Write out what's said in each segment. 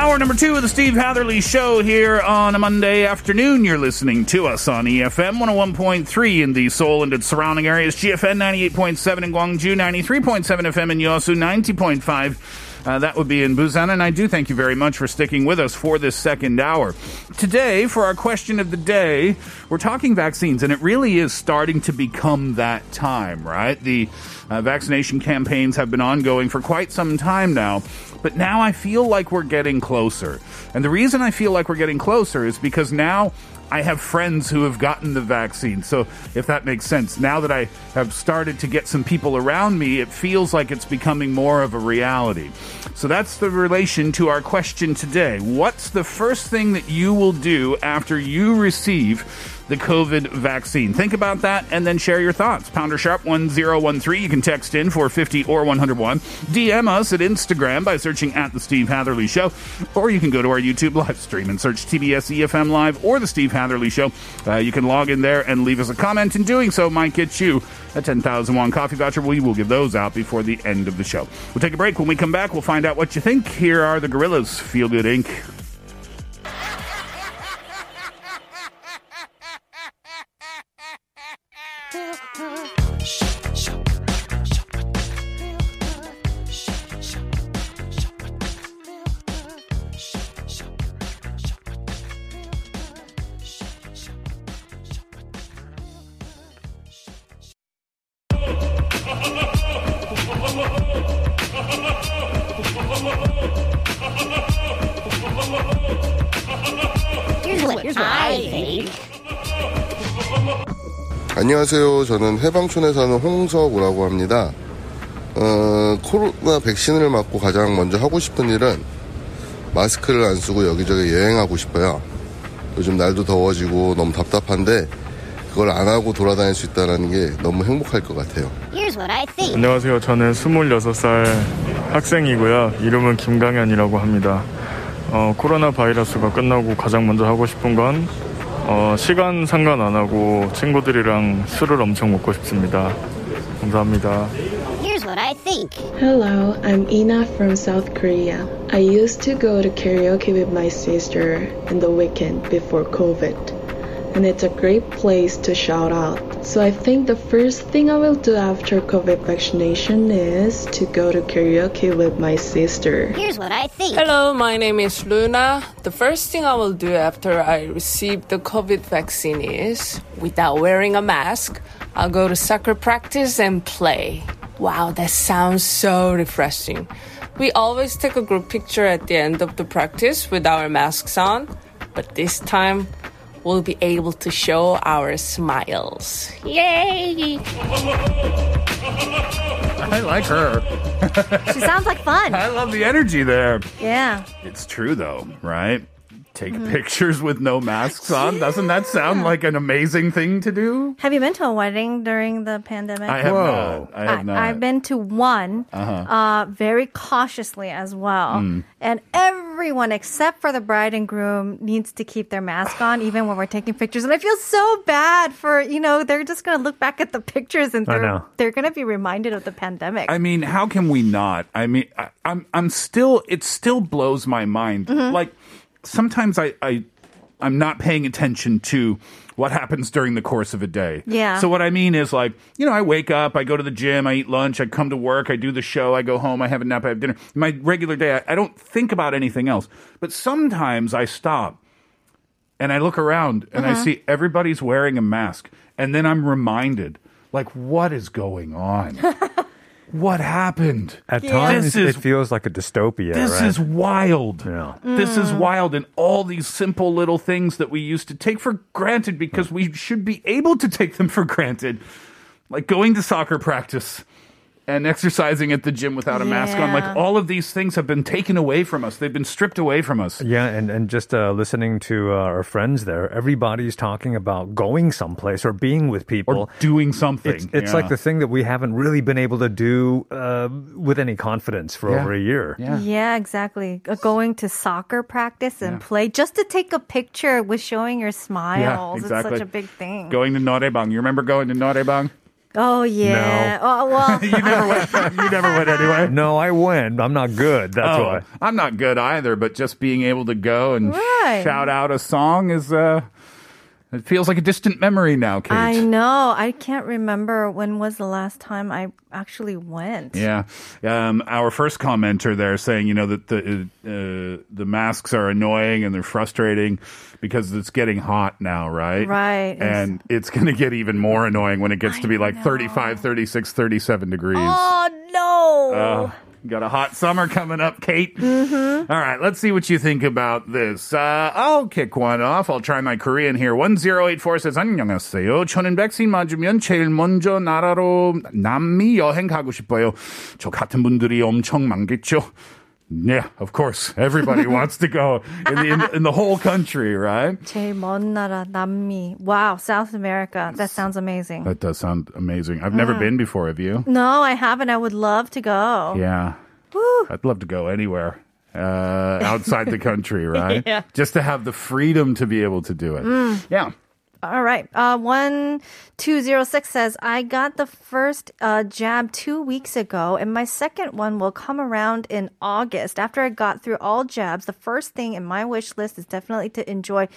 Hour number two of the Steve Hatherly Show here on a Monday afternoon. You're listening to us on EFM 101.3 in the Seoul and its surrounding areas, GFN 98.7 in Gwangju, 93.7 FM in Yosu, 90.5. Uh, that would be in Busan, and I do thank you very much for sticking with us for this second hour. Today, for our question of the day, we're talking vaccines, and it really is starting to become that time, right? The uh, vaccination campaigns have been ongoing for quite some time now, but now I feel like we're getting closer. And the reason I feel like we're getting closer is because now I have friends who have gotten the vaccine. So, if that makes sense, now that I have started to get some people around me, it feels like it's becoming more of a reality. So, that's the relation to our question today. What's the first thing that you will do after you receive the COVID vaccine? Think about that and then share your thoughts. Pounder Sharp 1013. You can text in for 50 or 101. DM us at Instagram by searching at The Steve Hatherly Show. Or you can go to our YouTube live stream and search TBS EFM Live or The Steve Hatherly Show. Uh, you can log in there and leave us a comment. In doing so, might get you a 10,000 won coffee voucher. We will give those out before the end of the show. We'll take a break. When we come back, we'll find out what you think. Here are the Gorillaz. Feel Good Inc. 안녕하세요. 저는 해방촌에 사는 홍석우라고 합니다. 어, 코로나 백신을 맞고 가장 먼저 하고 싶은 일은 마스크를 안 쓰고 여기저기 여행하고 싶어요. 요즘 날도 더워지고 너무 답답한데 그걸 안 하고 돌아다닐 수 있다는 게 너무 행복할 것 같아요. Here's what I think. 안녕하세요. 저는 26살 학생이고요. 이름은 김강현이라고 합니다. 어, 코로나 바이러스가 끝나고 가장 먼저 하고 싶은 건 어, 시간 상관 안 하고 친구들이랑 술을 엄청 먹고 싶습니다. 감사합니다. Here's what I think. Hello, I'm Ina from South Korea. I used to go to karaoke with my sister in the weekend before COVID, and it's a great place to shout out. So I think the first thing I will do after COVID vaccination is to go to karaoke with my sister. Here's what I think. Hello, my name is Luna. The first thing I will do after I receive the COVID vaccine is, without wearing a mask, I'll go to soccer practice and play. Wow, that sounds so refreshing. We always take a group picture at the end of the practice with our masks on, but this time we'll be able to show our smiles. Yay! I like her. She sounds like fun. I love the energy there. Yeah. It's true, though, right? Take mm-hmm. pictures with no masks on. Doesn't that sound like an amazing thing to do? Have you been to a wedding during the pandemic? I have Whoa. not. I have not. have been to one uh-huh. uh, very cautiously as well. Hmm. And everyone except for the bride and groom needs to keep their mask on even when we're taking pictures. And I feel so bad for, you know, they're just going to look back at the pictures and they're, they're going to be reminded of the pandemic. I mean, how can we not? I mean, I, I'm I'm still it still blows my mind. Mm-hmm. Like sometimes I I I'm not paying attention to what happens during the course of a day. Yeah. So what I mean is like, you know, I wake up, I go to the gym, I eat lunch, I come to work, I do the show, I go home, I have a nap, I have dinner. My regular day, I, I don't think about anything else. But sometimes I stop and I look around and I Uh-huh. see everybody's wearing a mask. And then I'm reminded, like, what is going on? what happened? At Yeah. times, is- it feels like a dystopia. This right? is wild. Yeah. This is Mm. wild. And all these simple little things that we used to take for granted because we should be able to take them for granted, like going to soccer practice and exercising at the gym without a mask on. Like all of these things have been taken away from us. They've been stripped away from us. Yeah, and, and just uh, listening to uh, our friends there, everybody's talking about going someplace or being with people. Or doing something. it's it's Yeah. like the thing that we haven't really been able to do uh, with any confidence for Yeah. over a year. Yeah. Yeah, exactly. Uh, Going to soccer practice and play just to take a picture with showing your smiles. exactly. It's such a big thing. Going to noraebang. You remember going to noraebang? Oh, yeah. Oh, well, you never went. You never went anyway. No, I went. I'm not good. That's oh, why. I'm not good either, but just being able to go and Right. shout out a song is uh it feels like a distant memory now, Kate. I know. I can't remember when was the last time I actually went. Yeah, um, our first commenter there saying, you know, that the uh, the masks are annoying and they're frustrating because it's getting hot now, right? Right. And it's going to get even more annoying when it gets to be like 35, 36, 37 degrees. Oh, no. Oh, got a hot summer coming up, Kate. Mm-hmm. right, let's see what you think about this. Uh, I'll kick one off. I'll try my Korean here. 1084 says, 안녕하세요. 저는 백신 맞으면 제일 먼저 나라로 남미 여행 가고 싶어요. 저 같은 분들이 엄청 많겠죠? Yeah, of course. Everybody wants to go in the, in, the- in the whole country, right? 제일 먼 나라 남미. Wow, South America. That sounds amazing. That does sound amazing. I've never been before. Have you? no, I haven't. I would love to go. Yeah. I'd love to go anywhere uh, outside the country, right? Yeah. Just to have the freedom to be able to do it. Yeah. All right. Uh, one two zero six says I got the first uh, jab two weeks ago, and my second one will come around in August. After I got through all jabs, the first thing in my wish list is definitely to enjoy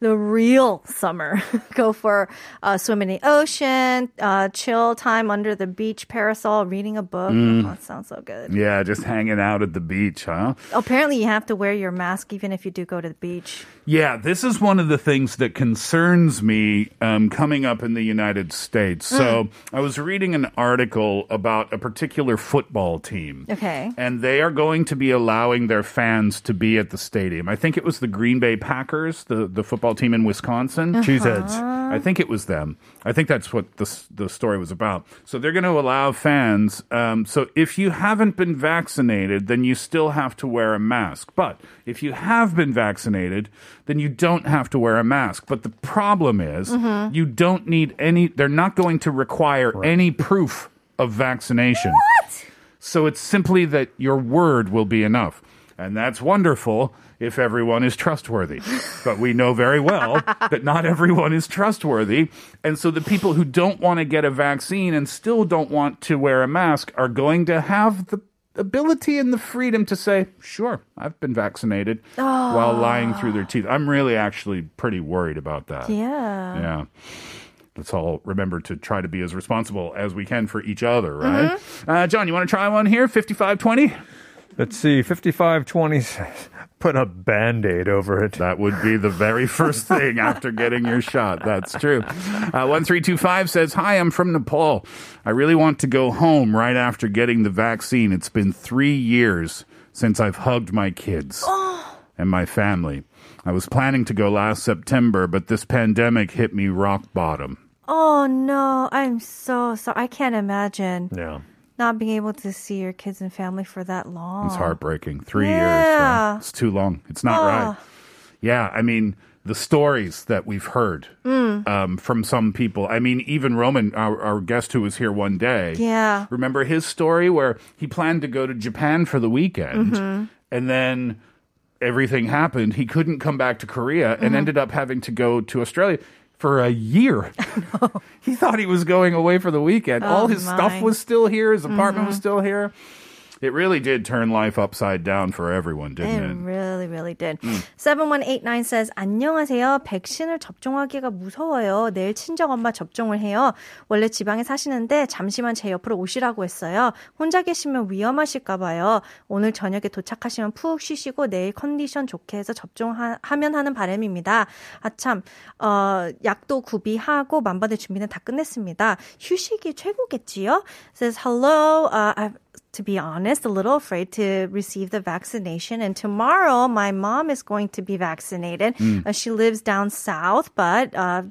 the real summer. Go for a swim in the ocean, uh, chill time under the beach, parasol, reading a book. Oh, that sounds so good. Yeah, just hanging out at the beach, huh? Apparently, you have to wear your mask even if you do go to the beach. Yeah, this is one of the things that concerns me um, coming up in the United States. So I was reading an article about a particular football team. Okay. And they are going to be allowing their fans to be at the stadium. I think it was the Green Bay Packers, the, the football team in Wisconsin. Cheeseheads. I think it was them. I think that's what the, the story was about. So they're going to allow fans. Um, so if you haven't been vaccinated, then you still have to wear a mask. But if you have been vaccinated, then you don't have to wear a mask. But the problem is, you don't need any, they're not going to require any proof of vaccination. What? So it's simply that your word will be enough. And that's wonderful if everyone is trustworthy. But we know very well that not everyone is trustworthy. And so the people who don't want to get a vaccine and still don't want to wear a mask are going to have the ability and the freedom to say, sure, I've been vaccinated while lying through their teeth. I'm really actually pretty worried about that. Yeah. Yeah. Let's all remember to try to be as responsible as we can for each other, right? Uh, John, you want to try one here? 5520? Let's see, 5520 says, put a band aid over it. That would be the very first thing after getting your shot. That's true. Uh, 1325 says, Hi, I'm from Nepal. I really want to go home right after getting the vaccine. It's been three years since I've hugged my kids and my family. I was planning to go last September, but this pandemic hit me rock bottom. Oh no, I'm so sorry. I can't imagine Yeah. Not being able to see your kids and family for that long. It's heartbreaking. Three years. Yeah. Right? It's too long. It's not right. Yeah, I mean, the stories that we've heard Mm. um, from some people. I mean, even Roman, our, our guest who was here one day. Yeah. Remember his story where he planned to go to Japan for the weekend Mm-hmm. and then everything happened. He couldn't come back to Korea and Mm-hmm. ended up having to go to Australia. For a year, he thought he was going away for the weekend. All Oh, his stuff my. Mm-hmm. was still here. His apartment was still here. It really did turn life upside down for everyone, It didn't it? really, really did. Mm. 7189 says, 안녕하세요. 백신을 접종하기가 무서워요. 내일 친정 엄마 접종을 해요. 원래 지방에 사시는데 잠시만 제 옆으로 오시라고 했어요. 혼자 계시면 위험하실까봐요. 오늘 저녁에 도착하시면 푹 쉬시고 내일 컨디션 좋게 해서 접종하면 하는 바람입니다. 아참, 어, 약도 구비하고 만반의 준비는 다 끝냈습니다. 휴식이 최고겠지요? Says, hello, uh, I've to be honest, a little afraid to receive the vaccination. And tomorrow, my mom is going to be vaccinated. Mm. Uh, she lives down south, but uh,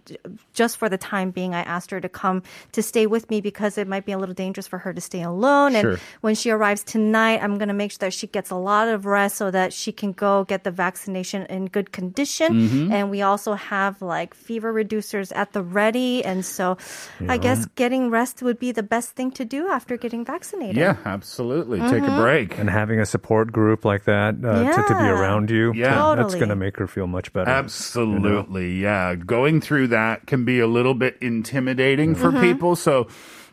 just for the time being, I asked her to come to stay with me because it might be a little dangerous for her to stay alone. Sure. And when she arrives tonight, I'm going to make sure that she gets a lot of rest so that she can go get the vaccination in good condition. Mhm. And we also have like fever reducers at the ready. And so I guess getting rest would be the best thing to do after getting vaccinated. Yeah, absolutely. Take a Mhm. break. And having a support group like that uh, to, to be around you, Yeah. Totally. that's going to make her feel much better. Absolutely, yeah. Going through that can be a little bit intimidating for Mm-hmm. Mhm. people. So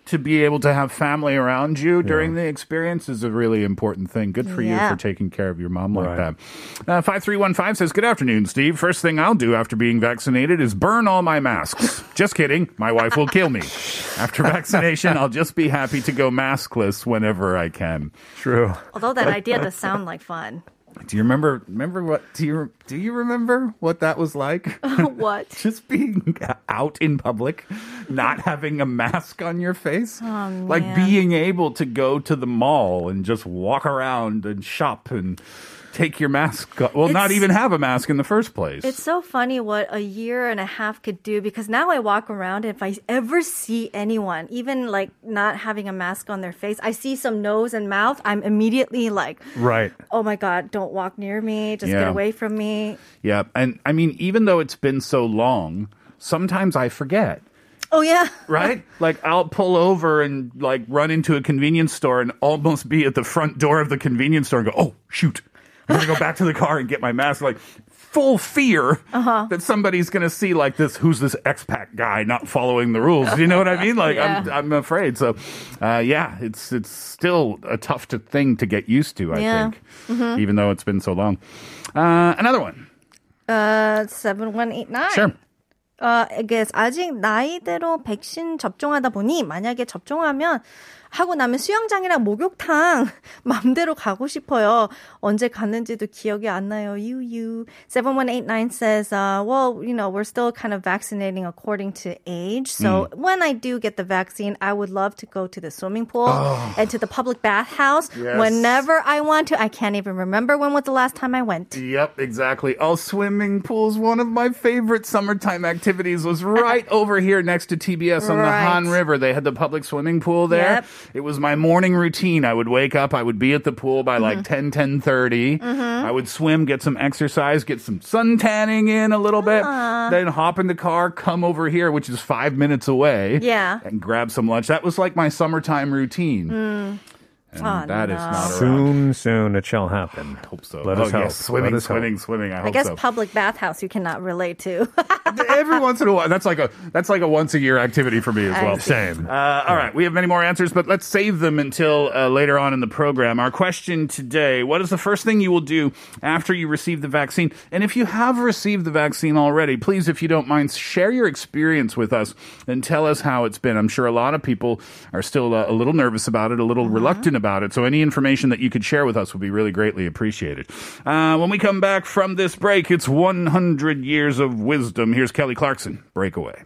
to be able to have family around you during the experience is a really important thing. Good for you for taking care of your mom like that. Uh, 5315 says, Good afternoon, Steve. First thing I'll do after being vaccinated is burn all my masks. just kidding. My wife will kill me. After vaccination, I'll just be happy to go maskless whenever I can. True. Although that idea does sound like fun. Do you remember remember what do you do you remember what that was like? Uh, what? Just being out in public, not having a mask on your face. Oh, like being able to go to the mall and just walk around and shop and take your mask off. Well, not even have a mask in the first place. It's so funny what a year and a half could do because now I walk around and if I ever see anyone, even like not having a mask on their face, I see some nose and mouth, I'm immediately like, Right. oh my God, don't walk near me, just get away from me. Yeah, and I mean even though it's been so long, sometimes I forget. Oh yeah. right? like I'll pull over and like run into a convenience store and almost be at the front door of the convenience store and go, "Oh, shoot. I'm going to go back to the car and get my mask." Like full fear Uh-huh. that somebody's going to see like this who's this expat guy not following the rules. You know what I mean? Like I'm Yeah. I'm afraid. So, uh, yeah, it's it's still a tough to, thing to get used to, I Yeah. think. Mhm. Even though it's been so long. Uh, another one. Uh, 7189. Sure. 어, 이게 아직 나이대로 백신 접종하다 보니 만약에 접종하면 하고 나면 수영장이랑 목욕탕 맘대로 가고 싶어요. 언제 갔는지도 기억이 안 나요. 유유. 7189 says, uh, well, you know, we're still kind of vaccinating according to age. So Mm. when I do get the vaccine, I would love to go to the swimming pool Oh. and to the public bathhouse Yes. whenever I want to. I can't even remember when was the last time I went. Yep, exactly. Oh, swimming pools. One of my favorite summertime activities was right over here next to TBS on the Right. Han River. They had the public swimming pool there. Yep. It was my morning routine. I would wake up, I would be at the pool by like 10, 10.30. Mhm. I would swim, get some exercise, get some sun tanning in a little bit, Ah. then hop in the car, come over here, which is five minutes away. Yeah. And grab some lunch. That was like my summertime routine. Mm. And Oh, that is no. not around. Soon, soon it shall happen. Hope so. Let oh, us hope. swimming, Let us hope. swimming, swimming. I I hope guess so. public bathhouse you cannot relate to. Every once in a while, that's like a that's like a once a year activity for me as I well. see. Same. Uh, all right, we have many more answers, but let's save them until uh, later on in the program. Our question today: What is the first thing you will do after you receive the vaccine? And if you have received the vaccine already, please, if you don't mind, share your experience with us and tell us how it's been. I'm sure a lot of people are still uh, a little nervous about it, a little reluctant about it. So any information that you could share with us would be really greatly appreciated. Uh, when we come back from this break, it's 100 years of wisdom. Here's Kelly Clarkson. Breakaway.